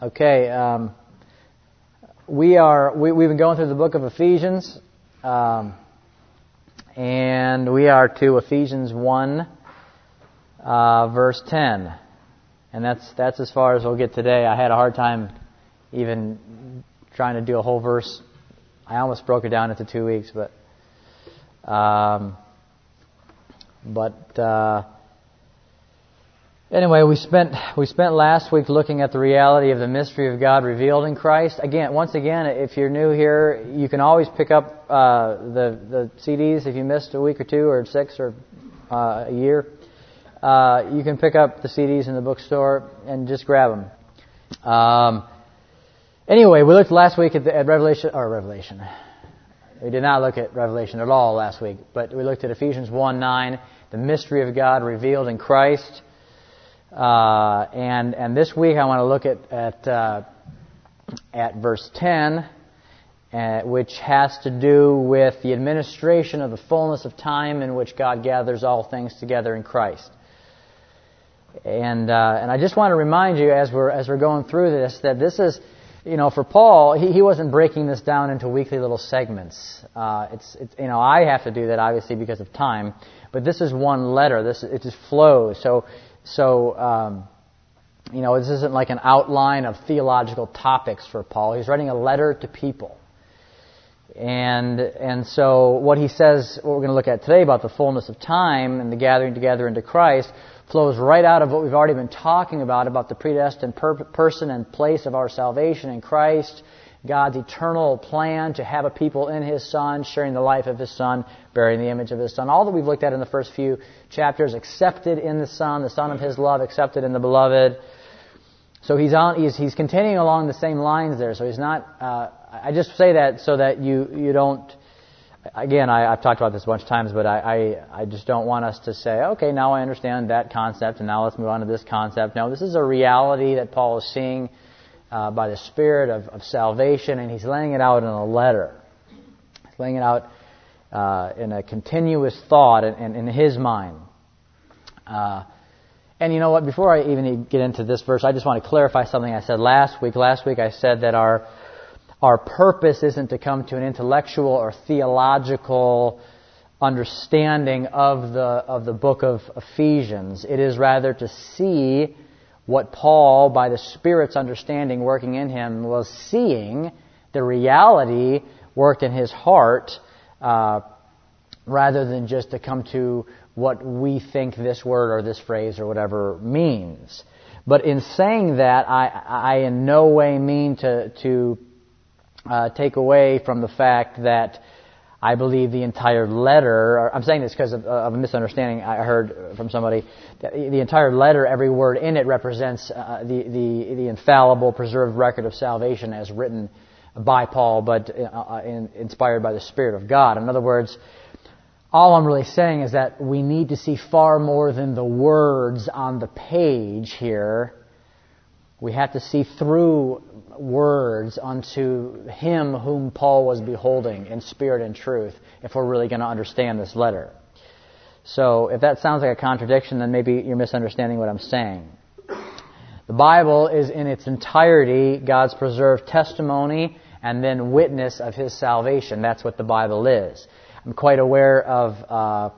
Okay, um, we are we, we've been going through the book of Ephesians, um, and we are to Ephesians one, uh, verse ten, and that's that's as far as we'll get today. I had a hard time even trying to do a whole verse. I almost broke it down into two weeks, but um, but. Uh, Anyway, we spent we spent last week looking at the reality of the mystery of God revealed in Christ. Again, once again, if you're new here, you can always pick up uh, the the CDs if you missed a week or two or six or uh, a year. Uh, you can pick up the CDs in the bookstore and just grab them. Um, anyway, we looked last week at, the, at Revelation or Revelation. We did not look at Revelation at all last week, but we looked at Ephesians 1 9, the mystery of God revealed in Christ. Uh, and and this week I want to look at at uh, at verse 10, uh, which has to do with the administration of the fullness of time in which God gathers all things together in Christ. And uh, and I just want to remind you as we're as we're going through this that this is. You know, for Paul, he, he wasn't breaking this down into weekly little segments. Uh, it's, it's, you know, I have to do that obviously because of time, but this is one letter. This it just flows. So so, um, you know, this isn't like an outline of theological topics for Paul. He's writing a letter to people. And, and so what he says, what we're going to look at today about the fullness of time and the gathering together into Christ flows right out of what we've already been talking about, about the predestined per- person and place of our salvation in Christ, God's eternal plan to have a people in His Son, sharing the life of His Son, bearing the image of His Son. All that we've looked at in the first few chapters, accepted in the Son, the Son of His love, accepted in the Beloved. So he's on, he's, he's continuing along the same lines there. So he's not, uh, I just say that so that you, you don't, again, I, have talked about this a bunch of times, but I, I, I just don't want us to say, okay, now I understand that concept and now let's move on to this concept. No, this is a reality that Paul is seeing uh, by the Spirit of, of salvation, and he's laying it out in a letter. He's laying it out uh, in a continuous thought in, in, in his mind. Uh, and you know what? Before I even get into this verse, I just want to clarify something I said last week. Last week I said that our our purpose isn't to come to an intellectual or theological understanding of the of the book of Ephesians. It is rather to see what Paul, by the Spirit's understanding working in him, was seeing the reality worked in his heart, uh, rather than just to come to what we think this word or this phrase or whatever means. But in saying that, I, I in no way mean to, to uh, take away from the fact that I believe the entire letter, I'm saying this because of, of, a misunderstanding I heard from somebody, the entire letter, every word in it represents uh, the, the, the, infallible, preserved record of salvation as written by Paul, but uh, uh, in, inspired by the Spirit of God. In other words, all I'm really saying is that we need to see far more than the words on the page here. We have to see through words unto him whom Paul was beholding in spirit and truth if we're really going to understand this letter. So if that sounds like a contradiction, then maybe you're misunderstanding what I'm saying. The Bible is in its entirety God's preserved testimony and then witness of His salvation. That's what the Bible is. I'm quite aware of uh,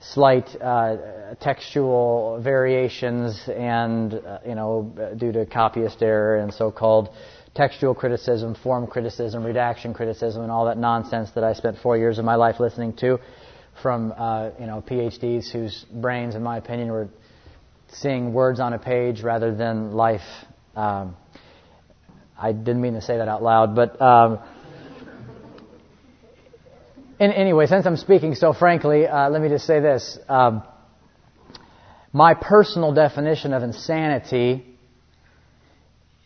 slight uh, textual variations and, uh, you know, due to copyist error and so-called textual criticism, form criticism, redaction criticism, and all that nonsense that I spent four years of my life listening to from uh, you know PhDs whose brains, in my opinion, were seeing words on a page rather than life. Um, I didn't mean to say that out loud, but um, anyway, since I'm speaking so frankly, uh, let me just say this. Um, my personal definition of insanity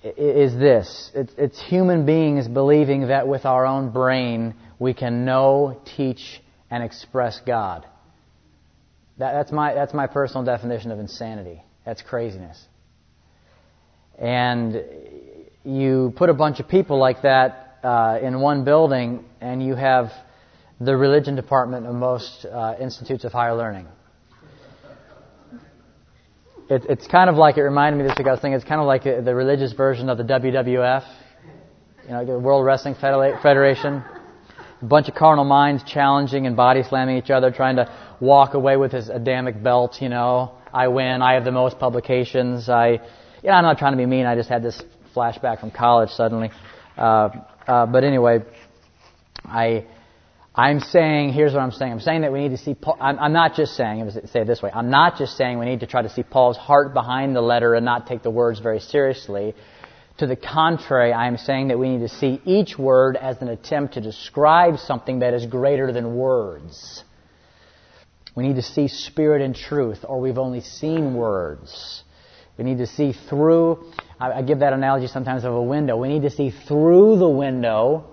is this. It's, human beings believing that with our own brain we can know, teach, and express God. That, that's, my, that's my personal definition of insanity. That's craziness. And you put a bunch of people like that uh, in one building, and you have the religion department of most uh, institutes of higher learning. it, it's kind of like it reminded me this week. I was thinking it's kind of like the religious version of the WWF, you know, the World Wrestling Federation. A bunch of carnal minds challenging and body slamming each other, trying to walk away with his Adamic belt. You know, I win. I have the most publications. I, you know, I'm not trying to be mean. I just had this flashback from college suddenly. Uh, uh, but anyway, I I'm saying, here's what I'm saying. I'm saying that we need to see Paul, I'm, I'm not just saying, say it this way, I'm not just saying we need to try to see Paul's heart behind the letter and not take the words very seriously. To the contrary, I am saying that we need to see each word as an attempt to describe something that is greater than words. We need to see spirit and truth, or we've only seen words. We need to see through, I, I give that analogy sometimes of a window. We need to see through the window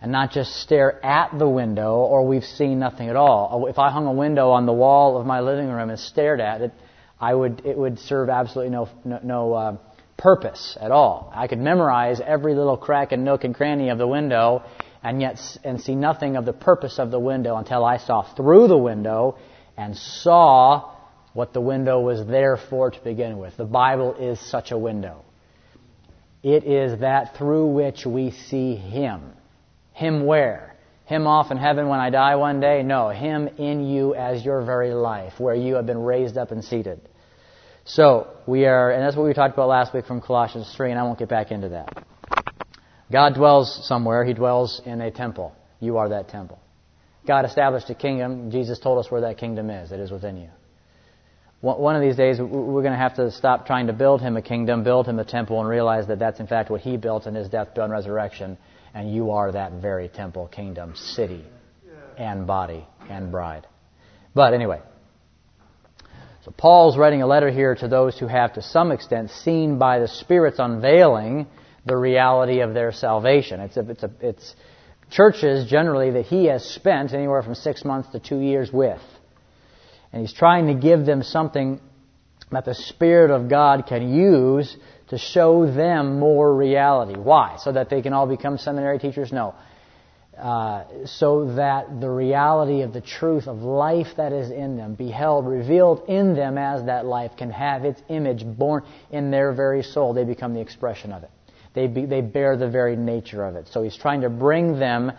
and not just stare at the window or we've seen nothing at all. If I hung a window on the wall of my living room and stared at it, I would, it would serve absolutely no, no, no uh, purpose at all. I could memorize every little crack and nook and cranny of the window and yet and see nothing of the purpose of the window until I saw through the window and saw what the window was there for to begin with. The Bible is such a window. It is that through which we see Him. Him where? Him off in heaven when I die one day? No, Him in you as your very life, where you have been raised up and seated. So, we are, and that's what we talked about last week from Colossians 3, and I won't get back into that. God dwells somewhere. He dwells in a temple. You are that temple. God established a kingdom. Jesus told us where that kingdom is. It is within you. One of these days, we're going to have to stop trying to build him a kingdom, build him a temple, and realize that that's in fact what he built in his death, burial, and resurrection and you are that very temple, kingdom, city, and body, and bride. But anyway, so Paul's writing a letter here to those who have, to some extent, seen by the Spirit's unveiling the reality of their salvation. It's, a, it's, a, it's churches generally that he has spent anywhere from six months to two years with. And he's trying to give them something that the Spirit of God can use to show them more reality. Why? So that they can all become seminary teachers? No. Uh, so that the reality of the truth of life that is in them, beheld, revealed in them as that life, can have its image born in their very soul. They become the expression of it. They, be, they bear the very nature of it. So he's trying to bring them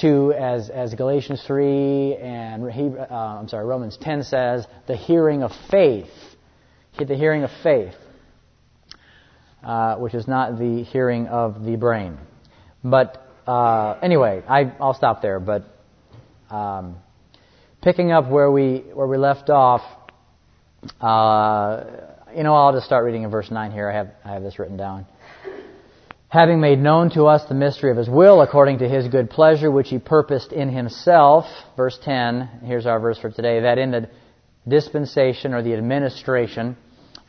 to, as, as Galatians 3 and he, uh, I'm sorry, Romans 10 says, the hearing of faith. The hearing of faith. Uh, which is not the hearing of the brain. But uh, anyway, I, will stop there. But um, picking up where we where we left off, uh, you know, I'll just start reading in verse nine here. I have I have this written down. Having made known to us the mystery of His will, according to His good pleasure, which He purposed in Himself. Verse ten. Here's our verse for today. That in the dispensation or the administration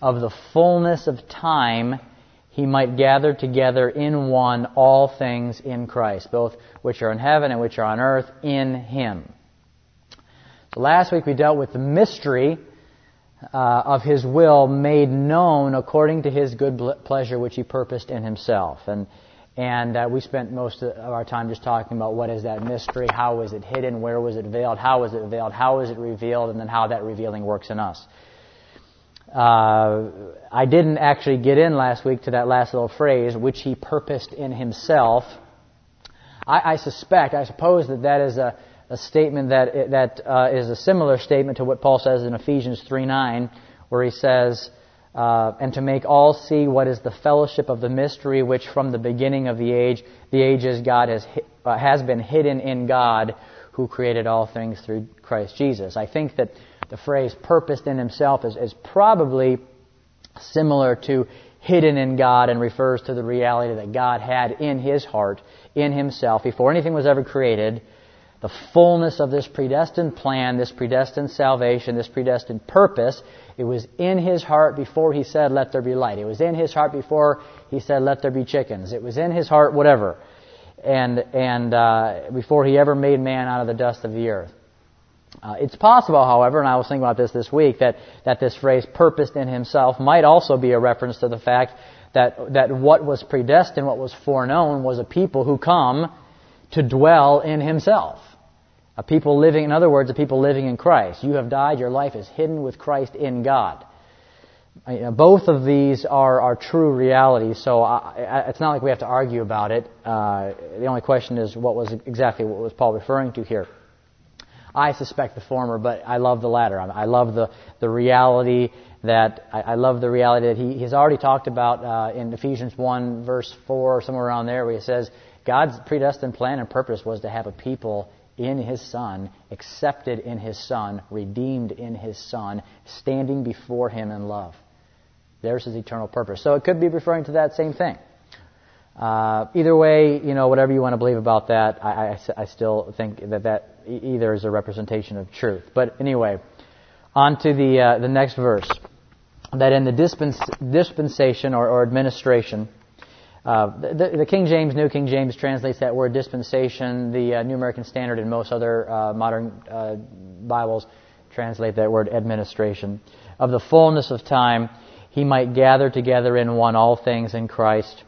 of the fullness of time he might gather together in one all things in Christ, both which are in heaven and which are on earth, in Him. Last week we dealt with the mystery uh, of His will made known according to His good pleasure which He purposed in Himself. And, and uh, we spent most of our time just talking about what is that mystery, how was it hidden, where was it veiled, how was it veiled, how was it revealed, and then how that revealing works in us. Uh, I didn't actually get in last week to that last little phrase, which he purposed in himself. I, I suspect, I suppose that that is a, a statement that that uh, is a similar statement to what Paul says in Ephesians 3:9, where he says, uh, "And to make all see what is the fellowship of the mystery, which from the beginning of the age, the ages God has uh, has been hidden in God, who created all things through Christ Jesus." I think that the phrase purposed in himself is, is probably similar to hidden in God and refers to the reality that God had in his heart, in himself, before anything was ever created, the fullness of this predestined plan, this predestined salvation, this predestined purpose. It was in his heart before he said, let there be light. It was in his heart before he said, let there be chickens. It was in his heart, whatever. And, and uh, before he ever made man out of the dust of the earth. Uh, it's possible, however, and I was thinking about this this week, that, that this phrase purposed in himself might also be a reference to the fact that, that what was predestined, what was foreknown, was a people who come to dwell in himself. A people living, in other words, a people living in Christ. You have died, your life is hidden with Christ in God. both of these are, are true realities, so I, it's not like we have to argue about it. Uh, the only question is what was exactly what was Paul referring to here. I suspect the former, but I love the latter. I love the, the reality that I, I love the reality that he, he's already talked about uh, in Ephesians 1 verse 4 somewhere around there where he says God's predestined plan and purpose was to have a people in His Son, accepted in His Son, redeemed in His Son, standing before Him in love. There's His eternal purpose. So it could be referring to that same thing. Uh, either way, you know, whatever you want to believe about that, I, I, I still think that that either is a representation of truth. But anyway, on to the, uh, the next verse. That in the dispens- dispensation or, or administration, uh, the, the, King James, New King James translates that word dispensation. The uh, New American Standard and most other uh, modern uh, Bibles translate that word administration. Of the fullness of time, he might gather together in one all things in Christ.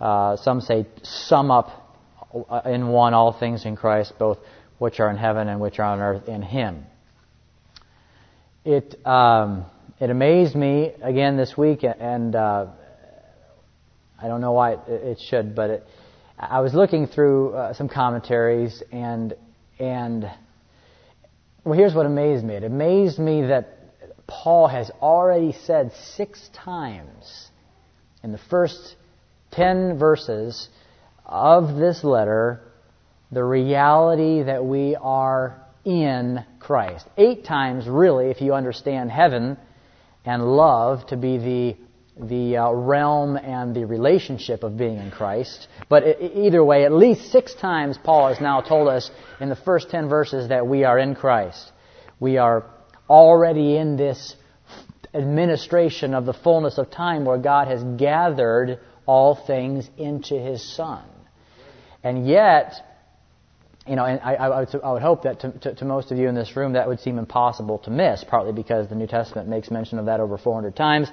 Uh, some say sum up uh, in one all things in Christ, both which are in heaven and which are on earth in Him. It um, it amazed me again this week, and I don't know why it, it should, but it, I was looking through uh, some commentaries, and and well, here's what amazed me. It amazed me that Paul has already said six times in the first ten verses of this letter the reality that we are in Christ. Eight times, really, if you understand heaven and love to be the the uh, realm and the relationship of being in Christ. But it, either way, at least six times Paul has now told us in the first ten verses that we are in Christ. We are already in this administration of the fullness of time where God has gathered all things into His Son. And yet, you know, and I, I, would, I would hope that to, to, to, most of you in this room that would seem impossible to miss, partly because the New Testament makes mention of that over 400 times,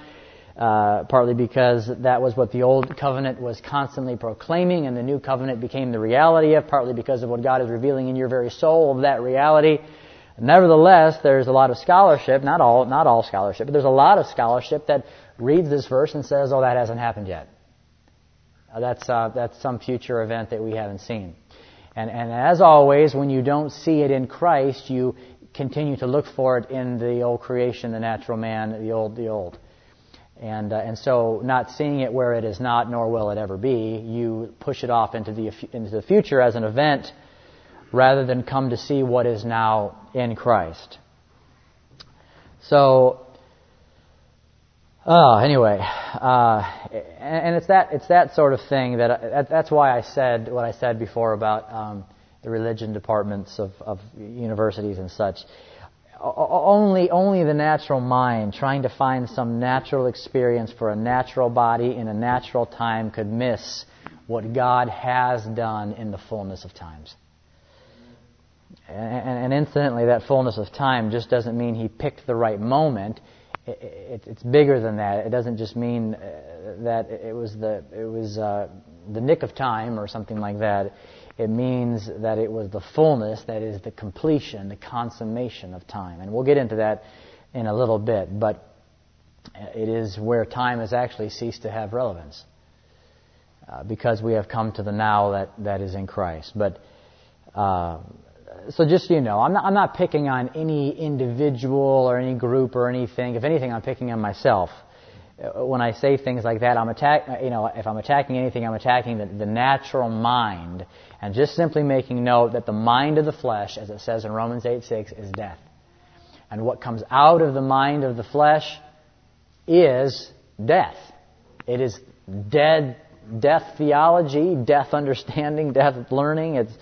uh, partly because that was what the old covenant was constantly proclaiming, and the new covenant became the reality of, partly because of what God is revealing in your very soul of that reality. Nevertheless, there's a lot of scholarship, not all, not all scholarship, but there's a lot of scholarship that reads this verse and says, "Oh, that hasn't happened yet. Uh, that's uh, that's some future event that we haven't seen." And and as always, when you don't see it in Christ, you continue to look for it in the old creation, the natural man, the old, the old. And, uh, and so, not seeing it where it is not, nor will it ever be, you push it off into the, into the future as an event rather than come to see what is now in Christ. So, oh, anyway, uh, and it's that, it's that sort of thing that, that's why I said what I said before about um, the religion departments of, of universities and such only only the natural mind trying to find some natural experience for a natural body in a natural time could miss what God has done in the fullness of times. And, and incidentally, that fullness of time just doesn't mean He picked the right moment. It, it, it's bigger than that. It doesn't just mean uh, that it was the it was uh, the nick of time or something like that. It means that it was the fullness, that is the completion, the consummation of time. And we'll get into that in a little bit, but it is where time has actually ceased to have relevance. Uh, because we have come to the now that, that is in Christ. But uh, so just so you know, I'm not, I'm not picking on any individual or any group or anything. If anything, I'm picking on myself. Uh, when I say things like that, I'm attack. You know, if I'm attacking anything, I'm attacking the, the natural mind and just simply making note that the mind of the flesh, as it says in Romans 8:6, is death. And what comes out of the mind of the flesh is death. It is dead, death theology, death understanding, death learning. It's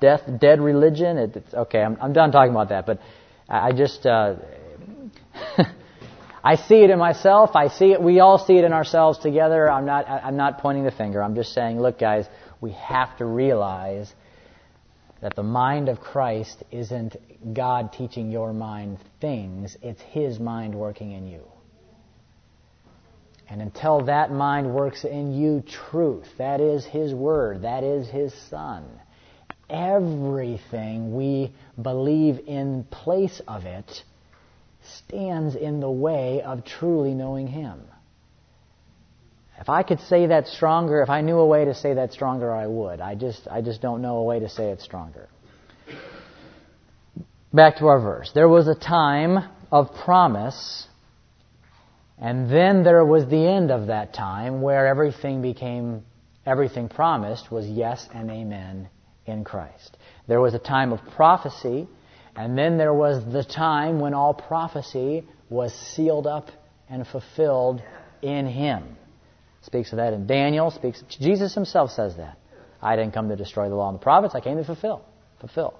death, dead religion. It, it's okay. I'm, I'm, done talking about that, but I just. Uh, I see it in myself. I see it. We all see it in ourselves together. I'm not. I'm not pointing the finger. I'm just saying, look, guys, we have to realize that the mind of Christ isn't God teaching your mind things, it's His mind working in you. And until that mind works in you truth, that is His Word, that is His Son, everything we believe in place of it stands in the way of truly knowing Him. If I could say that stronger, if I knew a way to say that stronger, I would. I just, I just don't know a way to say it stronger. Back to our verse. There was a time of promise, and then there was the end of that time where everything became, everything promised was yes and amen in Christ. There was a time of prophecy, and then there was the time when all prophecy was sealed up and fulfilled in Him. Speaks of that in Daniel. Speaks. Jesus Himself says that. I didn't come to destroy the law and the prophets. I came to fulfill. Fulfill.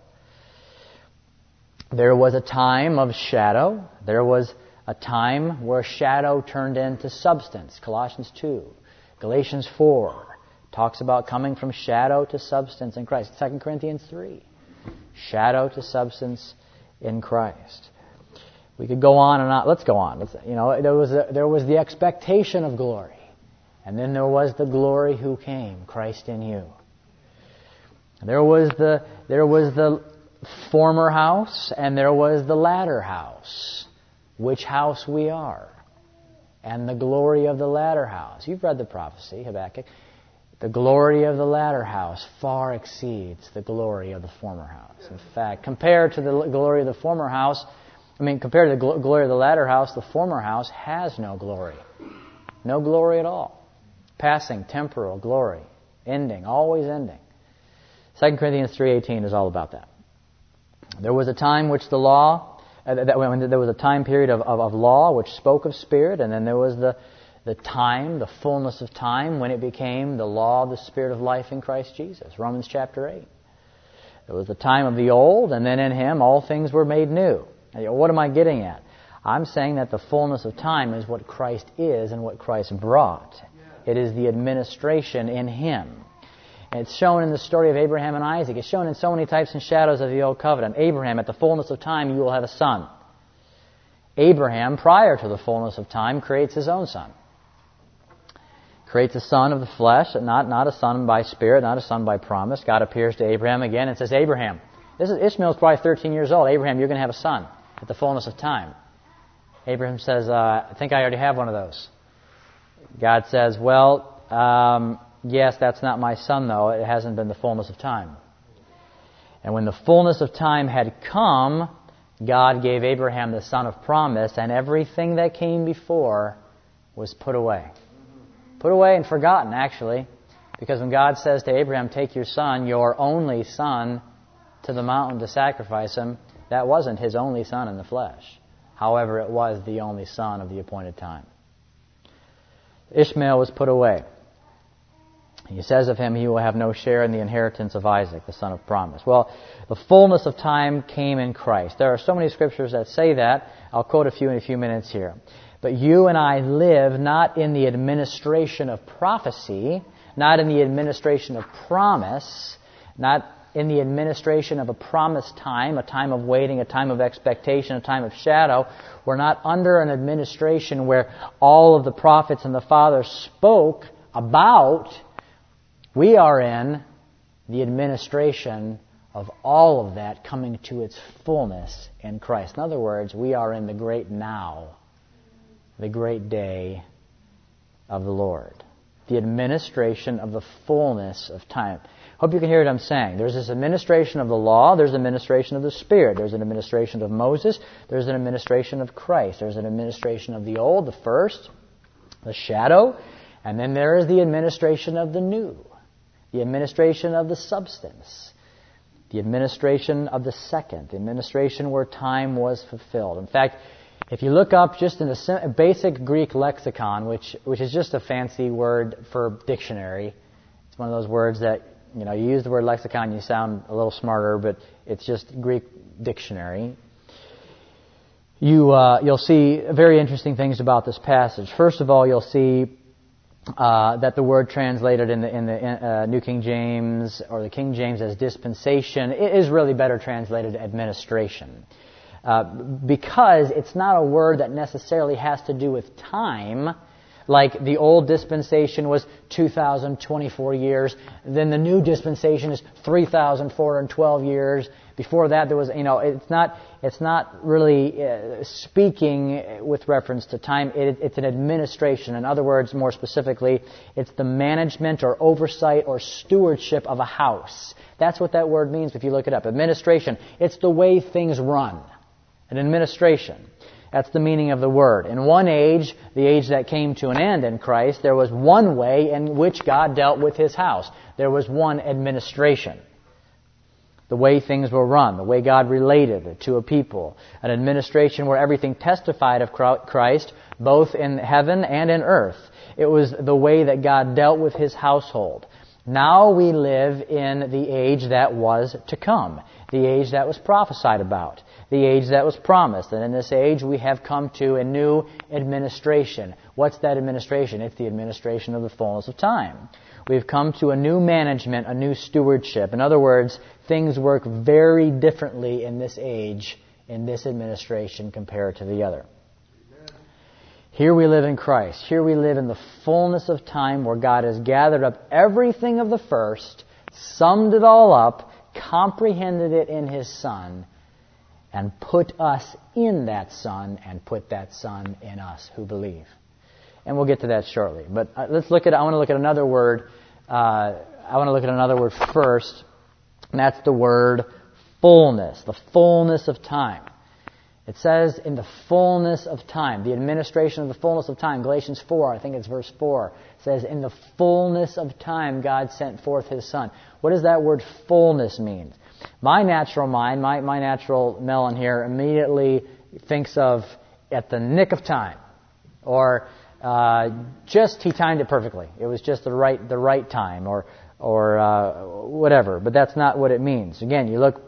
There was a time of shadow. There was a time where shadow turned into substance. Colossians 2. Galatians 4 talks about coming from shadow to substance in Christ. 2 Corinthians 3. Shadow to substance in Christ. We could go on and on. Let's go on. Let's, you know, there was, a, there was the expectation of glory. And then there was the glory who came, Christ in you. There was the, there was the former house and there was the latter house. Which house we are. And the glory of the latter house. You've read the prophecy, Habakkuk. The glory of the latter house far exceeds the glory of the former house. In fact, compared to the glory of the former house, I mean, compared to the glory of the latter house, the former house has no glory. No glory at all. Passing, temporal, glory. Ending, always ending. 2 Corinthians 3.18 is all about that. There was a time which the law, uh, that, when there was a time period of, of, of law which spoke of spirit, and then there was the the time, the fullness of time, when it became the law of the Spirit of life in Christ Jesus. Romans chapter 8. It was the time of the old, and then in Him all things were made new. Now, what am I getting at? I'm saying that the fullness of time is what Christ is and what Christ brought. It is the administration in Him. It's shown in the story of Abraham and Isaac. It's shown in so many types and shadows of the Old Covenant. Abraham, at the fullness of time, you will have a son. Abraham, prior to the fullness of time, creates his own son creates a son of the flesh, not, not a son by spirit, not a son by promise. God appears to Abraham again and says, Abraham, this is Ishmael's probably 13 years old. Abraham, you're going to have a son at the fullness of time. Abraham says, uh, I think I already have one of those. God says, Well, um, yes, that's not my son, though. It hasn't been the fullness of time. And when the fullness of time had come, God gave Abraham the son of promise, and everything that came before was put away. Put away and forgotten, actually. Because when God says to Abraham, Take your son, your only son, to the mountain to sacrifice him, that wasn't his only son in the flesh. However, it was the only son of the appointed time. Ishmael was put away. He says of him, he will have no share in the inheritance of Isaac, the son of promise. Well, the fullness of time came in Christ. There are so many scriptures that say that. I'll quote a few in a few minutes here. But you and I live not in the administration of prophecy, not in the administration of promise, not in the administration of a promised time, a time of waiting, a time of expectation, a time of shadow. We're not under an administration where all of the prophets and the fathers spoke about. We are in the administration of all of that coming to its fullness in Christ. In other words, we are in the great now the great day of the Lord. The administration of the fullness of time. Hope you can hear what I'm saying. There's this administration of the law, there's an administration of the Spirit, there's an administration of Moses, there's an administration of Christ, there's an administration of the old, the first, the shadow, and then there is the administration of the new, the administration of the substance, the administration of the second, the administration where time was fulfilled. In fact, if you look up just in the basic Greek lexicon, which, which is just a fancy word for dictionary, it's one of those words that, you know, you use the word lexicon, you sound a little smarter, but it's just Greek dictionary. You, uh, you'll see very interesting things about this passage. First of all, you'll see uh, that the word translated in the, in the uh, New King James or the King James as dispensation is really better translated administration. Uh, because it's not a word that necessarily has to do with time, like the old dispensation was 2,024 years, then the new dispensation is 3,412 years, Before that, there was, you know, it's not, it's not really uh, speaking with reference to time. It, it's an administration. In other words, more specifically, it's the management or oversight or stewardship of a house. That's what that word means if you look it up. Administration. It's the way things run. An administration. That's the meaning of the word. In one age, the age that came to an end in Christ, there was one way in which God dealt with His house. There was one administration the way things were run, the way God related to a people, an administration where everything testified of Christ, both in heaven and in earth. It was the way that God dealt with His household. Now we live in the age that was to come, the age that was prophesied about, the age that was promised. And in this age we have come to a new administration. What's that administration? It's the administration of the fullness of time. We've come to a new management, a new stewardship. In other words, things work very differently in this age, in this administration, compared to the other. Here we live in Christ. Here we live in the fullness of time where God has gathered up everything of the first, summed it all up, comprehended it in His Son, and put us in that Son and put that Son in us who believe. And we'll get to that shortly. But uh, let's look at, I want to look at another word. Uh, I want to look at another word first and that's the word fullness, the fullness of time. It says in the fullness of time, the administration of the fullness of time, Galatians 4, I think it's verse 4, says, In the fullness of time, God sent forth His Son. What does that word fullness mean? My natural mind, my, my natural melon here, immediately thinks of at the nick of time. Or uh, just he timed it perfectly. It was just the right, the right time. Or or uh, whatever. But that's not what it means. Again, you look,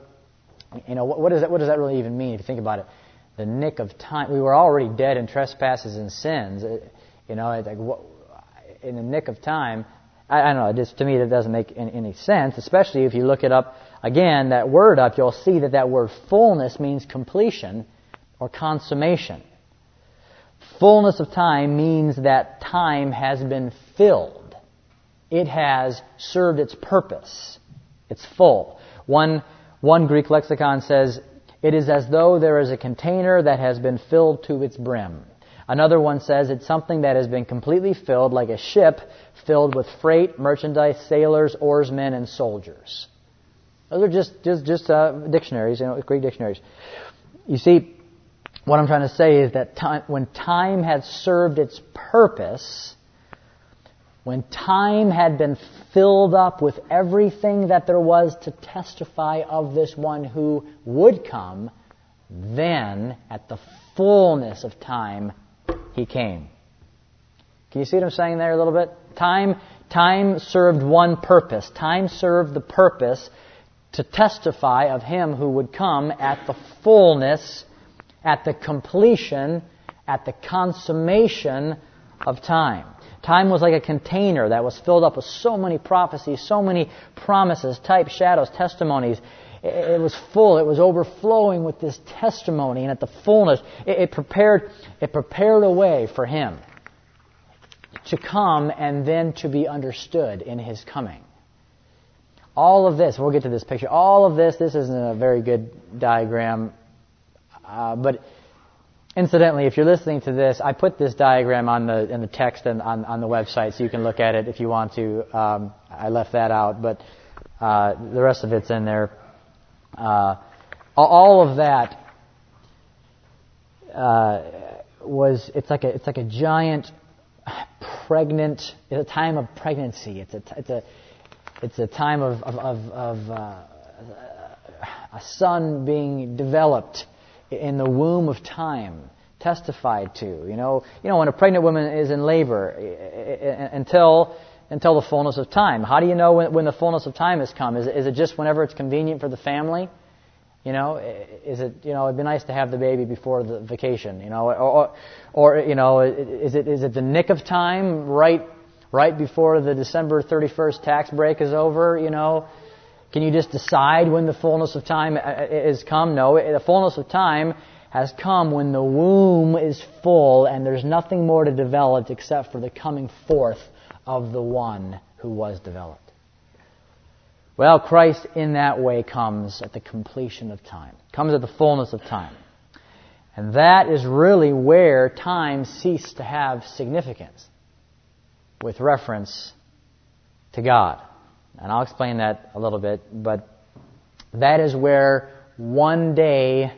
you know, what, what, does that, what does that really even mean if you think about it? The nick of time. We were already dead in trespasses and sins. It, you know, like what, in the nick of time. I, I don't know. Just, to me, that doesn't make any, any sense. Especially if you look it up again, that word up, you'll see that that word fullness means completion or consummation. Fullness of time means that time has been filled it has served its purpose. It's full. One, one Greek lexicon says, it is as though there is a container that has been filled to its brim. Another one says it's something that has been completely filled, like a ship filled with freight, merchandise, sailors, oarsmen, and soldiers. Those are just just just uh, dictionaries, you know, Greek dictionaries. You see, what I'm trying to say is that time, when time had served its purpose, when time had been filled up with everything that there was to testify of this one who would come, then, at the fullness of time, he came. Can you see what I'm saying there a little bit? Time, time served one purpose. Time served the purpose to testify of him who would come at the fullness, at the completion, at the consummation of time. Time was like a container that was filled up with so many prophecies, so many promises, types, shadows, testimonies. It was full. It was overflowing with this testimony, and at the fullness, it prepared, it prepared a way for him to come and then to be understood in his coming. All of this, we'll get to this picture. All of this, this isn't a very good diagram, uh, but Incidentally, if you're listening to this, I put this diagram on the in the text and on, on the website, so you can look at it if you want to. Um, I left that out, but uh, the rest of it's in there. Uh, all of that uh, was it's like a it's like a giant pregnant. It's a time of pregnancy. It's a it's a it's a time of of, of, of uh, a son being developed in the womb of time testified to. You know, you know when a pregnant woman is in labor until until the fullness of time. How do you know when, when the fullness of time has come? Is is it just whenever it's convenient for the family? You know, is it you know it'd be nice to have the baby before the vacation. You know, or, or you know, is it is it the nick of time right right before the December 31st tax break is over? You know, can you just decide when the fullness of time uh, uh, is come? No, the fullness of time has come when the womb is full and there's nothing more to develop except for the coming forth of the one who was developed. Well, Christ in that way comes at the completion of time, comes at the fullness of time. And that is really where time ceased to have significance with reference to God. And I'll explain that a little bit, but that is where one day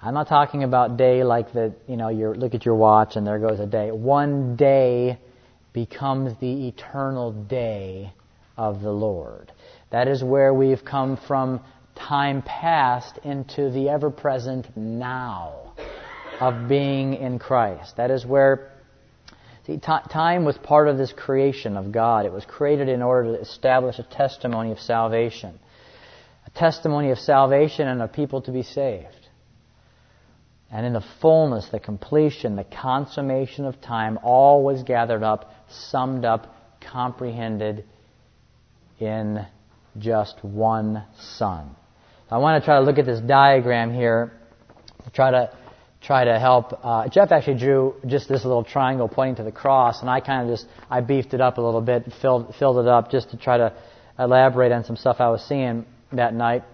I'm not talking about day like the, you know, you look at your watch and there goes a day. One day becomes the eternal day of the Lord. That is where we've come from time past into the ever present now of being in Christ. That is where see, t- time was part of this creation of God. It was created in order to establish a testimony of salvation, a testimony of salvation and a people to be saved. And in the fullness, the completion, the consummation of time, all was gathered up, summed up, comprehended in just one Son. I want to try to look at this diagram here, try to try to help. Uh, Jeff actually drew just this little triangle pointing to the cross, and I kind of just I beefed it up a little bit, filled filled it up just to try to elaborate on some stuff I was seeing that night.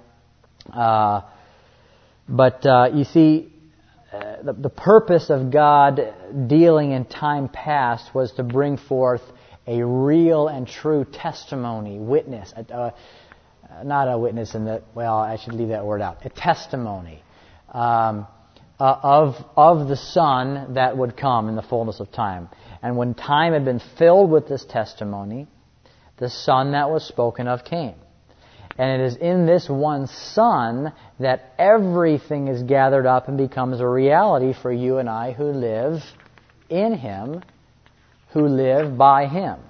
Uh, but uh, you see, uh, the, the purpose of God dealing in time past was to bring forth a real and true testimony, witness, not a witness in that, well, I should leave that word out, a testimony um, uh, of, of the Son that would come in the fullness of time. And when time had been filled with this testimony, the Son that was spoken of came. And it is in this one Son that everything is gathered up and becomes a reality for you and I who live in Him, who live by Him.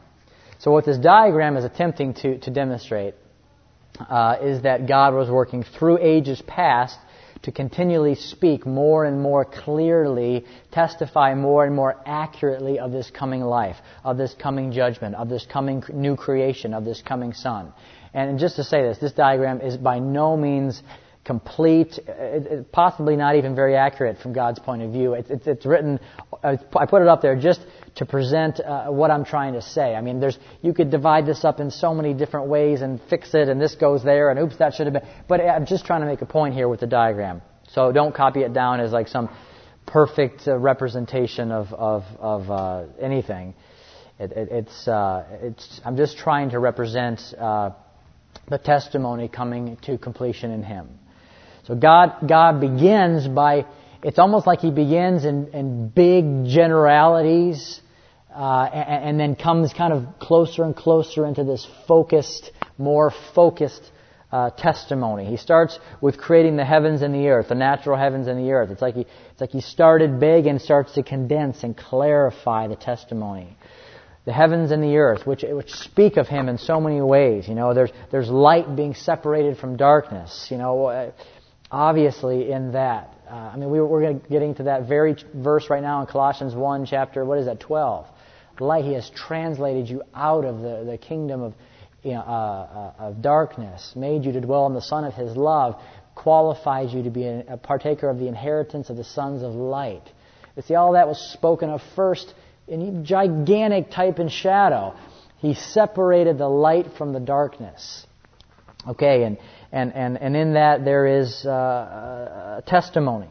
So what this diagram is attempting to, to demonstrate uh, is that God was working through ages past to continually speak more and more clearly, testify more and more accurately of this coming life, of this coming judgment, of this coming new creation, of this coming Son. And just to say this, this diagram is by no means complete, uh, possibly not even very accurate from God's point of view. It's, it's written, uh, I put it up there just to present uh, what I'm trying to say. I mean, there's, you could divide this up in so many different ways and fix it, and this goes there, and oops, that should have been. But I'm just trying to make a point here with the diagram. So don't copy it down as like some perfect uh, representation of, of, of uh, anything. It, it, it's, uh, it's, I'm just trying to represent uh, the testimony coming to completion in Him. So God, God begins by, it's almost like He begins in, in big generalities, uh, and, and, then comes kind of closer and closer into this focused, more focused uh, testimony. He starts with creating the heavens and the earth, the natural heavens and the earth. It's like he, it's like he started big and starts to condense and clarify the testimony the heavens and the earth, which, which speak of him in so many ways. You know, there's, there's light being separated from darkness. You know, uh, obviously in that. Uh, I mean, we, we're getting to that very verse right now in Colossians 1, chapter, what is that, 12. Light, he has translated you out of the, the kingdom of, you know, uh, uh, of darkness, made you to dwell in the Son of his love, qualifies you to be a partaker of the inheritance of the sons of light. You see, all that was spoken of first in gigantic type and shadow. He separated the light from the darkness. Okay, and, and, and, and in that there is uh, a testimony.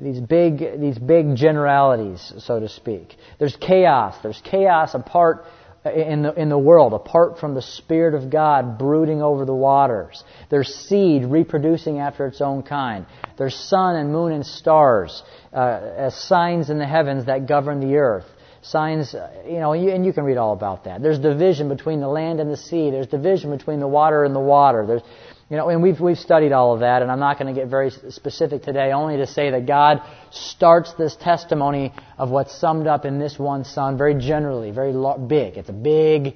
These big, these big generalities, so to speak. There's chaos. There's chaos apart in the, in the world, apart from the Spirit of God brooding over the waters. There's seed reproducing after its own kind. There's sun and moon and stars uh, as signs in the heavens that govern the earth signs, you know, and you can read all about that. There's division between the land and the sea. There's division between the water and the water. There's, you know, and we've, we've studied all of that, and I'm not going to get very specific today, only to say that God starts this testimony of what's summed up in this one Son very generally, very big. It's a big,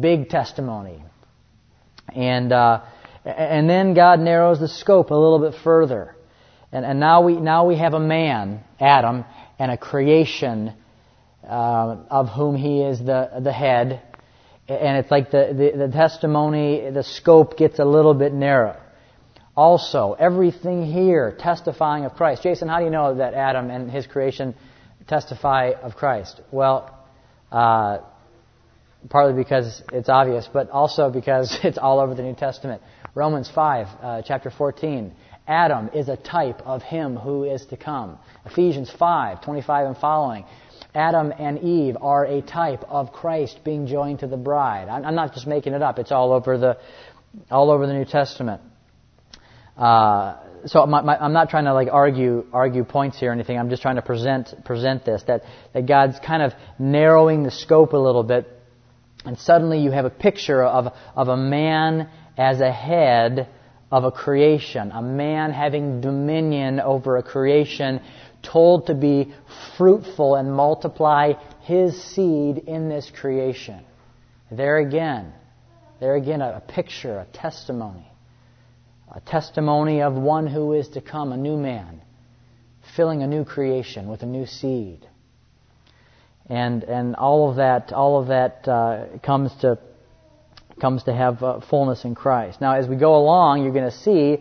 big testimony. And, uh, and then God narrows the scope a little bit further. And, and now, we, now we have a man, Adam, and a creation uh, of whom he is the, the head. And it's like the, the, the testimony, the scope gets a little bit narrow. Also, everything here testifying of Christ. Jason, how do you know that Adam and his creation testify of Christ? Well, uh, partly because it's obvious, but also because it's all over the New Testament. Romans 5, uh, chapter 14. Adam is a type of him who is to come. Ephesians 5, 25 and following. Adam and Eve are a type of Christ being joined to the bride. I'm not just making it up. It's all over the, all over the New Testament. Uh, so my, my, I'm not trying to like argue argue points here or anything. I'm just trying to present present this that that God's kind of narrowing the scope a little bit, and suddenly you have a picture of of a man as a head of a creation, a man having dominion over a creation, told to be fruitful and multiply his seed in this creation. There again, there again, a, picture, a testimony a testimony of one who is to come, a new man, filling a new creation with a new seed. And, and all of that, all of that uh, comes to comes to have uh, fullness in Christ. Now, as we go along, you're going to see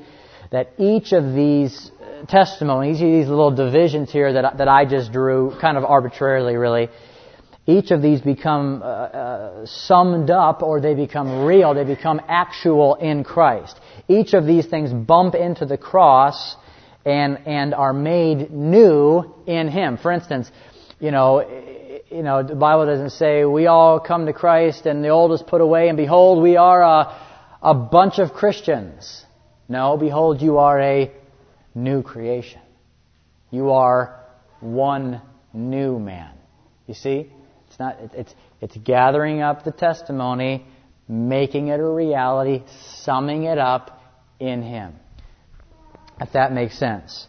that each of these testimonies, these little divisions here that, that I just drew, kind of arbitrarily, really, each of these become uh, uh, summed up or they become real, they become actual in Christ. Each of these things bump into the cross and, and are made new in Him. For instance, you know, you know, the Bible doesn't say we all come to Christ and the old is put away and behold, we are a, a bunch of Christians. No, behold, you are a new creation. You are one new man. You see? It's not, it's, it's gathering up the testimony, making it a reality, summing it up in Him. If that makes sense.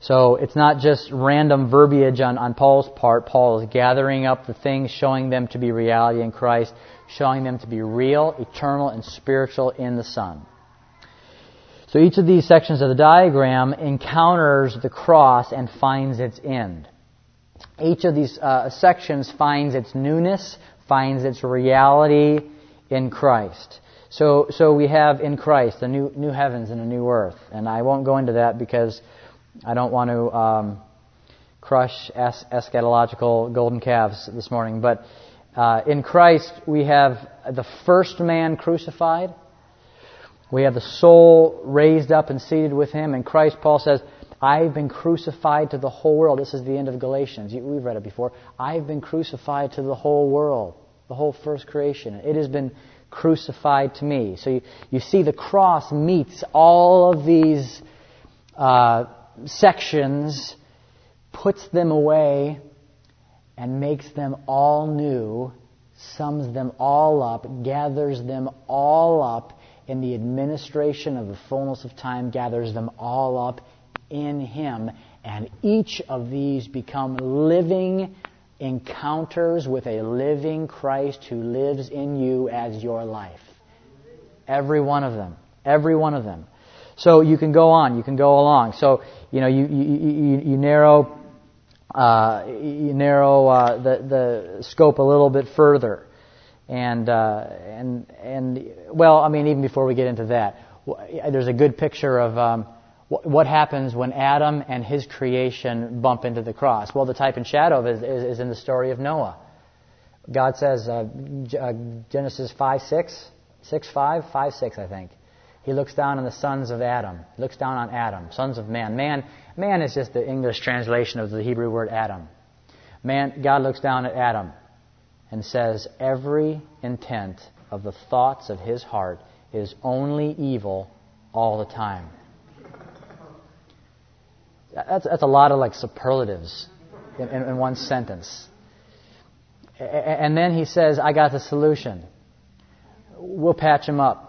So it's not just random verbiage on, on Paul's part. Paul is gathering up the things, showing them to be reality in Christ, showing them to be real, eternal, and spiritual in the Son. So each of these sections of the diagram encounters the cross and finds its end each of these uh, sections finds its newness, finds its reality in Christ. So, so we have in Christ a new, new heavens and a new earth. And I won't go into that because I don't want to um, crush es- eschatological golden calves this morning. But uh, in Christ, we have the first man crucified. We have the soul raised up and seated with him. And Christ, Paul says, I've been crucified to the whole world. This is the end of Galatians. We've read it before. I've been crucified to the whole world, the whole first creation. It has been crucified to me. So you, you see the cross meets all of these uh, sections, puts them away, and makes them all new, sums them all up, gathers them all up in the administration of the fullness of time, gathers them all up in Him. And each of these become living encounters with a living Christ who lives in you as your life. Every one of them. Every one of them. So you can go on. You can go along. So, you know, you, you, you, you narrow, uh, you narrow uh, the, the scope a little bit further. And, uh, and, and, well, I mean, even before we get into that, there's a good picture of, um, what happens when Adam and his creation bump into the cross? Well, the type and shadow is, is, is in the story of Noah. God says, uh, uh, Genesis 5 6, 6 5, 5 6, I think. He looks down on the sons of Adam. He looks down on Adam, sons of man. Man, man is just the English translation of the Hebrew word Adam. Man, God looks down at Adam and says, Every intent of the thoughts of his heart is only evil all the time. That's, that's a lot of like superlatives in, in, in one sentence. And then he says, I got the solution. We'll patch him up.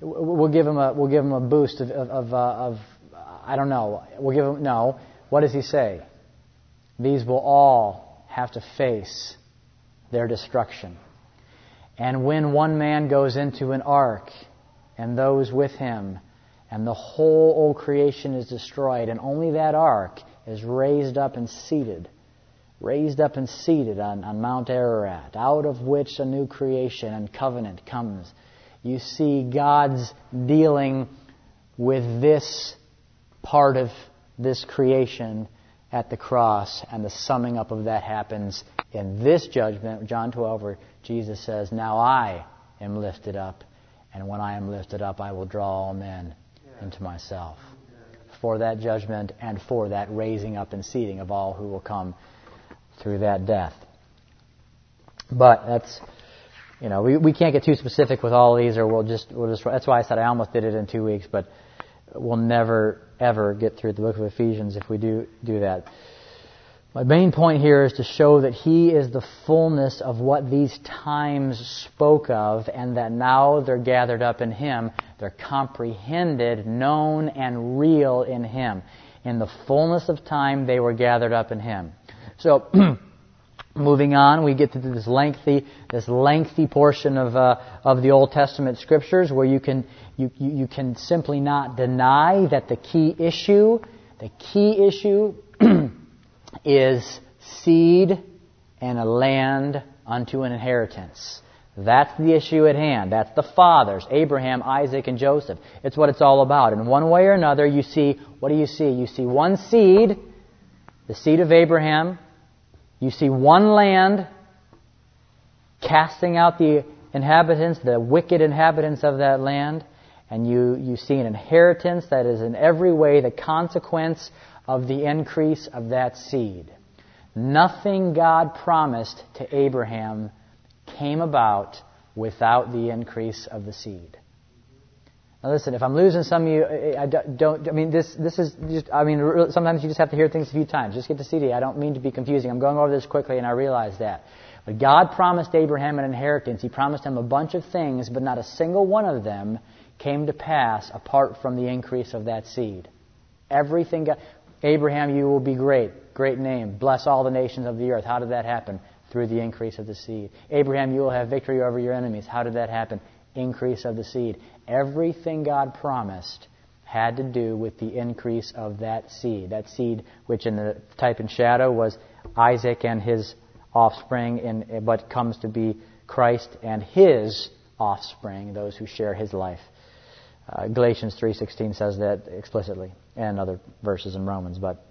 We'll give him a, we'll give him a boost of, of, of, uh, of I don't know. We'll give him, no. What does he say? These will all have to face their destruction. And when one man goes into an ark, and those with him, and the whole old creation is destroyed, and only that ark is raised up and seated, raised up and seated on, on Mount Ararat, out of which a new creation and covenant comes. You see God's dealing with this part of this creation at the cross, and the summing up of that happens in this judgment, John 12, where Jesus says, Now I am lifted up, and when I am lifted up, I will draw all men into myself. For that judgment and for that raising up and seating of all who will come through that death. But that's, you know, we, we can't get too specific with all these, or we'll just, we'll just, that's why I said I almost did it in two weeks, but we'll never, ever get through the book of Ephesians if we do do that. My main point here is to show that He is the fullness of what these times spoke of, and that now they're gathered up in Him. They're comprehended, known, and real in Him. In the fullness of time, they were gathered up in Him. So, moving on, we get to this lengthy, this lengthy portion of uh, of the Old Testament scriptures, where you can you, you, you can simply not deny that the key issue, the key issue. Is seed and a land unto an inheritance. That's the issue at hand. That's the fathers, Abraham, Isaac, and Joseph. It's what it's all about. In one way or another, you see, what do you see? You see one seed, the seed of Abraham. You see one land casting out the inhabitants, the wicked inhabitants of that land. And you, you see an inheritance that is in every way the consequence of the increase of that seed. Nothing God promised to Abraham came about without the increase of the seed. Now listen, if I'm losing some of you, I don't, I mean, this, this is just, I mean, sometimes you just have to hear things a few times. Just get the CD. I don't mean to be confusing. I'm going over this quickly and I realize that. But God promised Abraham an inheritance. He promised him a bunch of things, but not a single one of them came to pass apart from the increase of that seed. Everything God, Abraham, you will be great. Great name. Bless all the nations of the earth. How did that happen? Through the increase of the seed. Abraham, you will have victory over your enemies. How did that happen? Increase of the seed. Everything God promised had to do with the increase of that seed. That seed, which in the type and shadow was Isaac and his offspring, in what comes to be Christ and his offspring, those who share his life. Uh, Galatians 3:16 says that explicitly, and other verses in Romans. But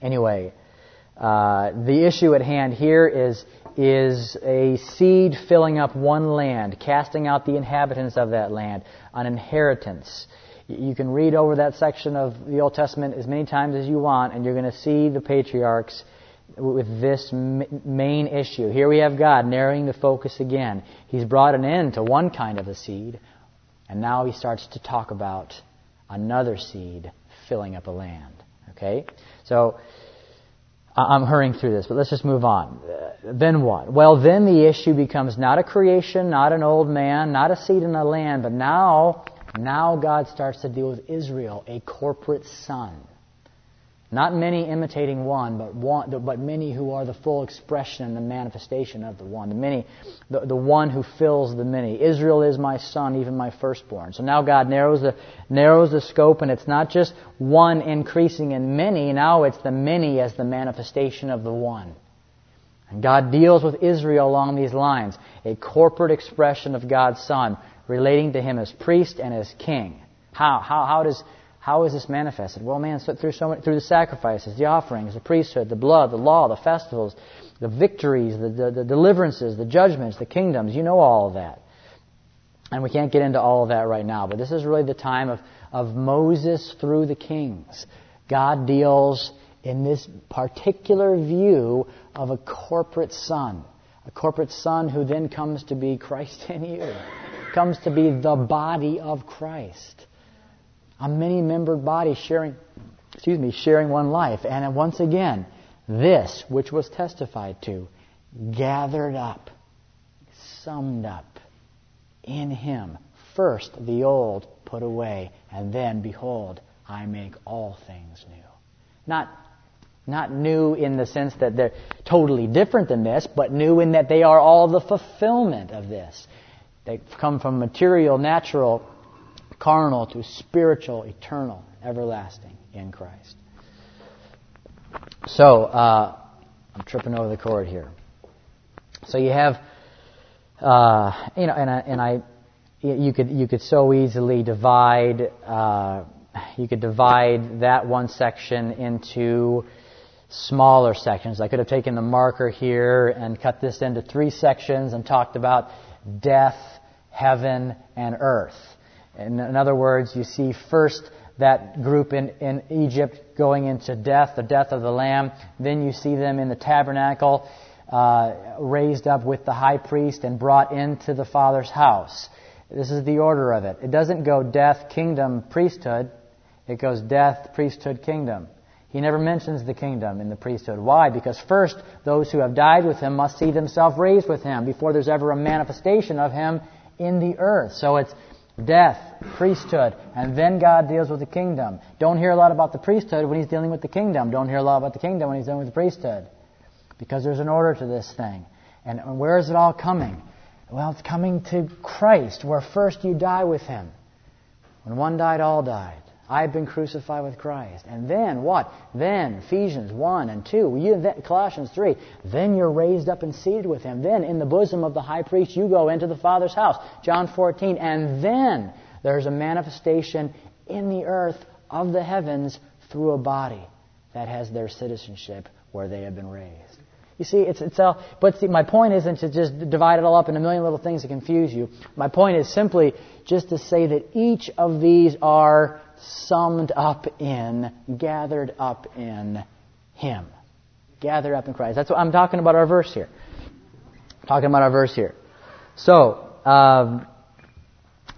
anyway, uh, the issue at hand here is is a seed filling up one land, casting out the inhabitants of that land, an inheritance. You can read over that section of the Old Testament as many times as you want, and you're going to see the patriarchs with this main issue. Here we have God narrowing the focus again. He's brought an end to one kind of a seed, and now he starts to talk about another seed filling up a land. Okay? So, I'm hurrying through this, but let's just move on. Then what? Well, then the issue becomes not a creation, not an old man, not a seed in a land, but now, now God starts to deal with Israel, a corporate son. Not many imitating one, but one, but many who are the full expression and the manifestation of the one. The many, the, the one who fills the many. Israel is my son, even my firstborn. So now God narrows the narrows the scope, and it's not just one increasing in many. Now it's the many as the manifestation of the one. And God deals with Israel along these lines, a corporate expression of God's Son, relating to Him as priest and as king. How how how does how is this manifested? Well, man, through so many, through the sacrifices, the offerings, the priesthood, the blood, the law, the festivals, the victories, the, the, the deliverances, the judgments, the kingdoms. You know all of that. And we can't get into all of that right now, but this is really the time of, of Moses through the kings. God deals in this particular view of a corporate son. A corporate son who then comes to be Christ in you, comes to be the body of Christ a many membered body sharing, excuse me, sharing one life. And once again, this which was testified to, gathered up, summed up in Him. First the old put away, and then behold, I make all things new. Not not new in the sense that they're totally different than this, but new in that they are all the fulfillment of this. They come from material, natural carnal to spiritual, eternal, everlasting in Christ. So, uh, I'm tripping over the cord here. So you have, uh, you know, and I, and I, you could you could so easily divide, uh, you could divide that one section into smaller sections. I could have taken the marker here and cut this into three sections and talked about death, heaven, and earth. In, in other words, you see first that group in, in Egypt going into death, the death of the Lamb. Then you see them in the tabernacle, uh, raised up with the high priest and brought into the Father's house. This is the order of it. It doesn't go death, kingdom, priesthood. It goes death, priesthood, kingdom. He never mentions the kingdom in the priesthood. Why? Because first, those who have died with him must see themselves raised with him before there's ever a manifestation of him in the earth. So it's death, priesthood, and then God deals with the kingdom. Don't hear a lot about the priesthood when he's dealing with the kingdom. Don't hear a lot about the kingdom when he's dealing with the priesthood. Because there's an order to this thing. And where is it all coming? Well, it's coming to Christ, where first you die with him. When one died, all died. I've been crucified with Christ. And then what? Then Ephesians 1 and 2, you, Colossians 3, then you're raised up and seated with Him. Then in the bosom of the high priest you go into the Father's house. John 14. And then there's a manifestation in the earth of the heavens through a body that has their citizenship where they have been raised. You see, it's, it's all, but see, my point isn't to just divide it all up in a million little things to confuse you. My point is simply just to say that each of these are summed up in, gathered up in Him. Gathered up in Christ. That's what I'm talking about our verse here. I'm talking about our verse here. So, um,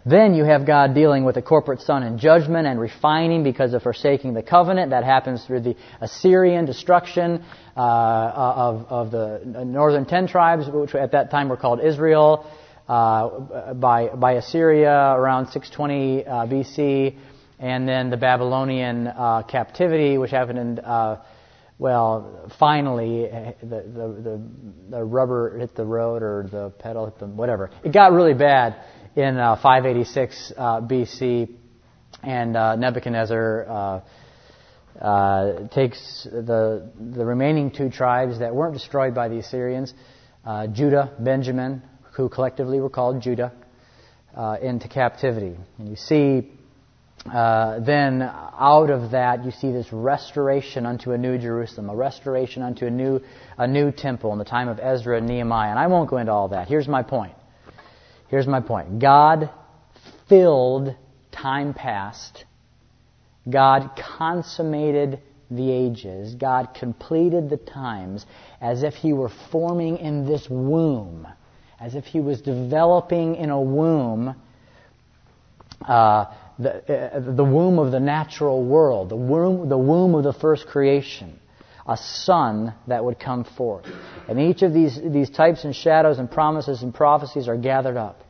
then you have God dealing with the corporate son in judgment and refining because of forsaking the covenant. That happens through the Assyrian destruction uh, of, of the northern ten tribes, which at that time were called Israel, uh, by, by Assyria around 620 uh, BC and then the Babylonian uh, captivity, which happened in, uh, well, finally, the, the, the, rubber hit the road or the pedal hit the, whatever. It got really bad in uh, 586 uh, BC, and uh, Nebuchadnezzar uh, takes the, the remaining two tribes that weren't destroyed by the Assyrians, Judah, Benjamin, who collectively were called Judah, into captivity. And you see uh, then out of that you see this restoration unto a new Jerusalem, a restoration unto a new, a new temple in the time of Ezra and Nehemiah. And I won't go into all that. Here's my point. Here's my point. God filled time past. God consummated the ages. God completed the times as if He were forming in this womb, as if He was developing in a womb. Uh, the, uh, the womb of the natural world, the womb, the womb of the first creation, a son that would come forth. And each of these, these types and shadows and promises and prophecies are gathered up.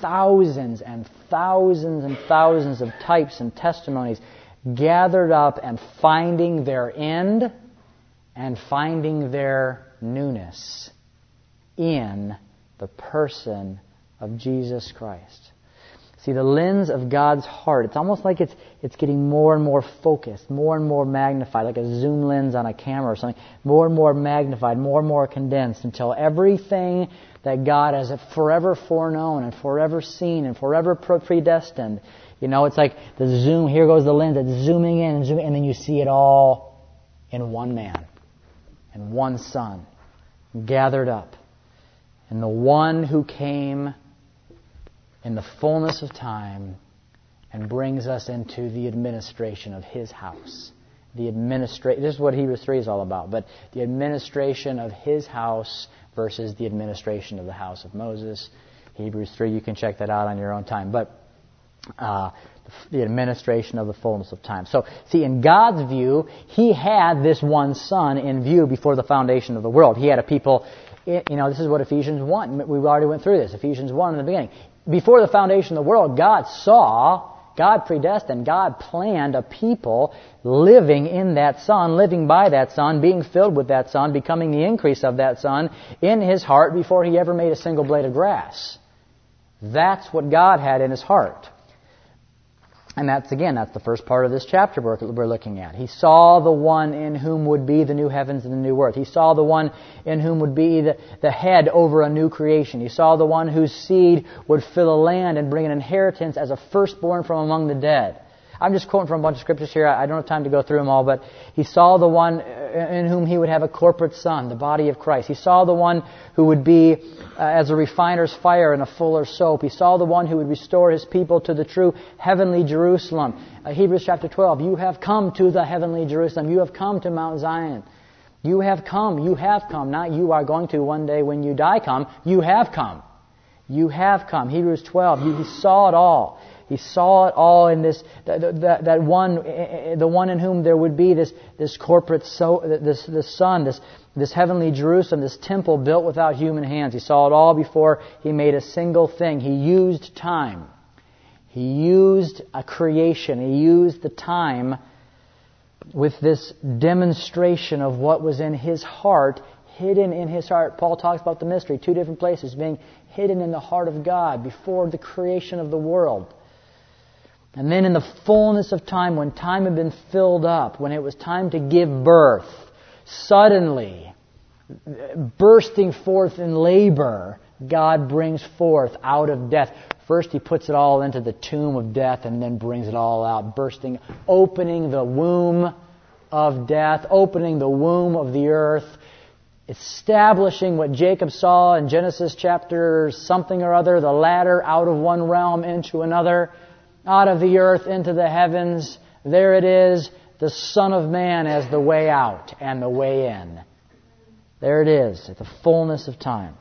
Thousands and thousands and thousands of types and testimonies gathered up and finding their end and finding their newness in the person of Jesus Christ. See, the lens of God's heart, it's almost like it's, it's getting more and more focused, more and more magnified, like a zoom lens on a camera or something, more and more magnified, more and more condensed until everything that God has forever foreknown and forever seen and forever predestined, you know, it's like the zoom, here goes the lens, it's zooming in and zooming, and then you see it all in one man and one son gathered up. And the one who came in the fullness of time and brings us into the administration of His house. The administration, this is what Hebrews 3 is all about, but the administration of His house versus the administration of the house of Moses. Hebrews 3, you can check that out on your own time. But uh, the administration of the fullness of time. So, see, in God's view, He had this one Son in view before the foundation of the world. He had a people, you know, this is what Ephesians 1, we already went through this. Ephesians 1 in the beginning before the foundation of the world, God saw, God predestined, God planned a people living in that Son, living by that Son, being filled with that Son, becoming the increase of that Son in His heart before He ever made a single blade of grass. That's what God had in His heart. And that's again, that's the first part of this chapter we're looking at. He saw the one in whom would be the new heavens and the new earth. He saw the one in whom would be the, the head over a new creation. He saw the one whose seed would fill a land and bring an inheritance as a firstborn from among the dead. I'm just quoting from a bunch of scriptures here. I don't have time to go through them all, but he saw the one in whom he would have a corporate son, the body of Christ. He saw the one who would be uh, as a refiner's fire and a fuller soap. He saw the one who would restore his people to the true heavenly Jerusalem. Uh, Hebrews chapter 12, you have come to the heavenly Jerusalem. You have come to Mount Zion. You have come. You have come. Not you are going to one day when you die come. You have come. You have come. Hebrews 12. He, he saw it all. He saw it all in this, that, that, that, one, the one in whom there would be this, this corporate, so, this, this son, this, this heavenly Jerusalem, this temple built without human hands. He saw it all before he made a single thing. He used time. He used a creation. He used the time with this demonstration of what was in his heart, hidden in his heart. Paul talks about the mystery, two different places, being hidden in the heart of God before the creation of the world. And then in the fullness of time, when time had been filled up, when it was time to give birth, suddenly, bursting forth in labor, God brings forth out of death. First, He puts it all into the tomb of death and then brings it all out, bursting, opening the womb of death, opening the womb of the earth, establishing what Jacob saw in Genesis chapter something or other, the ladder out of one realm into another, out of the earth into the heavens. There it is, the Son of Man as the way out and the way in. There it is, at the fullness of time.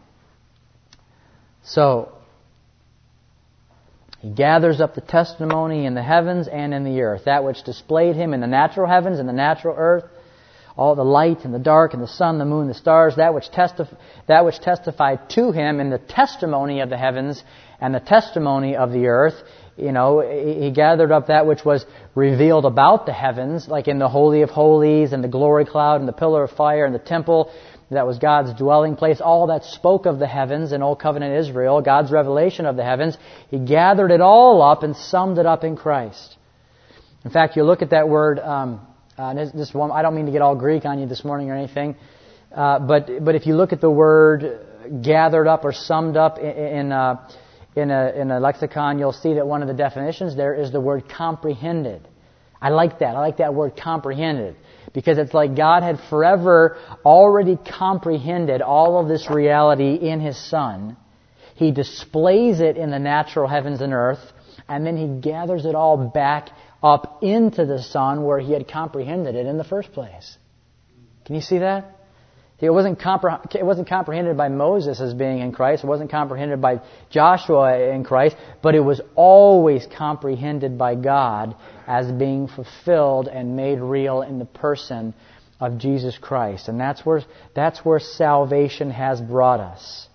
So, he gathers up the testimony in the heavens and in the earth, that which displayed him in the natural heavens and the natural earth, all the light and the dark and the sun, the moon, the stars, that which, testif- that which testified to him in the testimony of the heavens and the testimony of the earth. You know, he gathered up that which was revealed about the heavens, like in the Holy of Holies and the glory cloud and the pillar of fire and the temple that was God's dwelling place, all that spoke of the heavens in Old Covenant Israel, God's revelation of the heavens. He gathered it all up and summed it up in Christ. In fact, you look at that word, um, uh, this, one, I don't mean to get all Greek on you this morning or anything, uh, but but if you look at the word gathered up or summed up in in, uh, in, a, in a lexicon, you'll see that one of the definitions there is the word comprehended. I like that. I like that word comprehended because it's like God had forever already comprehended all of this reality in His Son. He displays it in the natural heavens and earth, and then He gathers it all back up into the Son where he had comprehended it in the first place. Can you see that? It wasn't, compre- it wasn't comprehended by Moses as being in Christ. It wasn't comprehended by Joshua in Christ. But it was always comprehended by God as being fulfilled and made real in the person of Jesus Christ. And that's where, that's where salvation has brought us.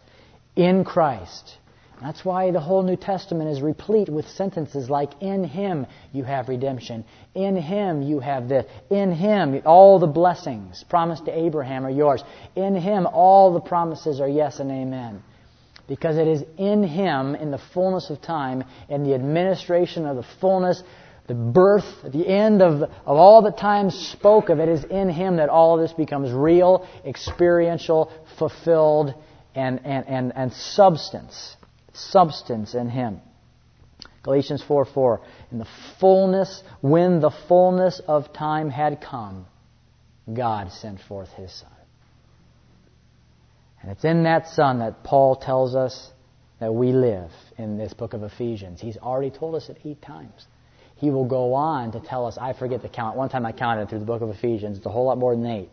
In Christ. That's why the whole New Testament is replete with sentences like, In Him you have redemption. In Him you have this. In Him all the blessings promised to Abraham are yours. In Him all the promises are yes and amen. Because it is in Him, in the fullness of time, in the administration of the fullness, the birth, the end of, of all that time spoke of, it is in Him that all of this becomes real, experiential, fulfilled, and, and, and, and substance substance in Him. Galatians 4 4. In the fullness, when the fullness of time had come, God sent forth His Son. And it's in that Son that Paul tells us that we live in this book of Ephesians. He's already told us it eight times. He will go on to tell us, I forget the count. One time I counted through the book of Ephesians. It's a whole lot more than eight.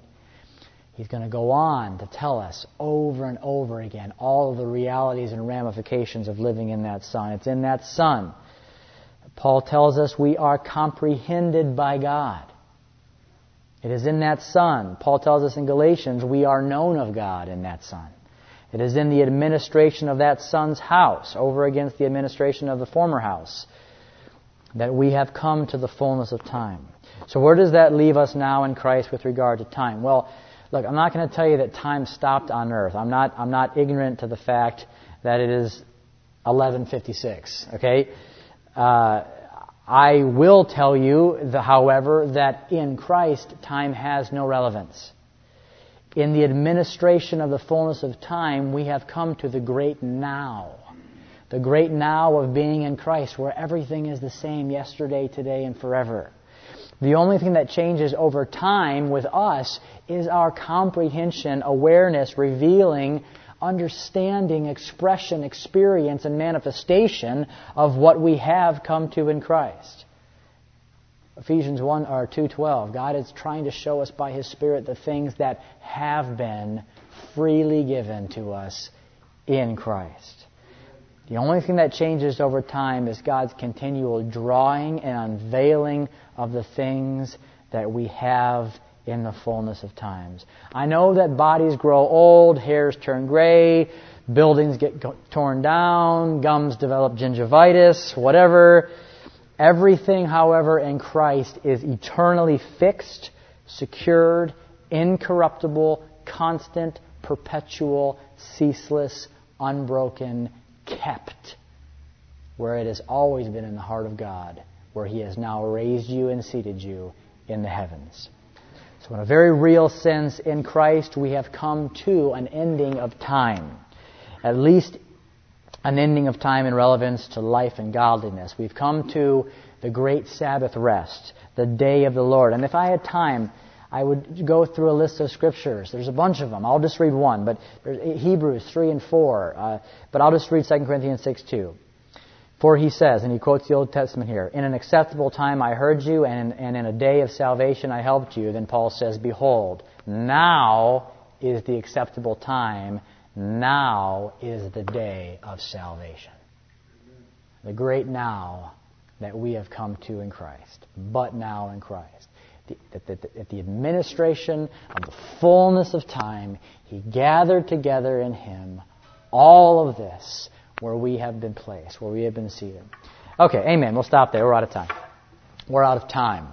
He's going to go on to tell us over and over again all of the realities and ramifications of living in that Son. It's in that Son. Paul tells us we are comprehended by God. It is in that Son. Paul tells us in Galatians we are known of God in that Son. It is in the administration of that Son's house over against the administration of the former house that we have come to the fullness of time. So where does that leave us now in Christ with regard to time? Well, Look, I'm not going to tell you that time stopped on earth. I'm not, I'm not ignorant to the fact that it is 1156, okay? Uh, I will tell you, the, however, that in Christ, time has no relevance. In the administration of the fullness of time, we have come to the great now. The great now of being in Christ, where everything is the same yesterday, today, and forever. The only thing that changes over time with us is our comprehension, awareness, revealing, understanding, expression, experience, and manifestation of what we have come to in Christ. Ephesians 1 or 2:12 God is trying to show us by his spirit the things that have been freely given to us in Christ. The only thing that changes over time is God's continual drawing and unveiling of the things that we have in the fullness of times. I know that bodies grow old, hairs turn gray, buildings get torn down, gums develop gingivitis, whatever. Everything, however, in Christ is eternally fixed, secured, incorruptible, constant, perpetual, ceaseless, unbroken, kept where it has always been in the heart of God, where He has now raised you and seated you in the heavens. So, in a very real sense, in Christ, we have come to an ending of time. At least an ending of time in relevance to life and godliness. We've come to the great Sabbath rest, the day of the Lord. And if I had time, I would go through a list of scriptures. There's a bunch of them. I'll just read one, but Hebrews 3 and 4. Uh, but I'll just read 2 Corinthians 6 2. For he says, and he quotes the Old Testament here, In an acceptable time I heard you, and, and in a day of salvation I helped you. Then Paul says, Behold, now is the acceptable time. Now is the day of salvation. The great now that we have come to in Christ. But now in Christ at the, the, the administration of the fullness of time, He gathered together in Him all of this where we have been placed, where we have been seated. Okay, amen. We'll stop there. We're out of time. We're out of time.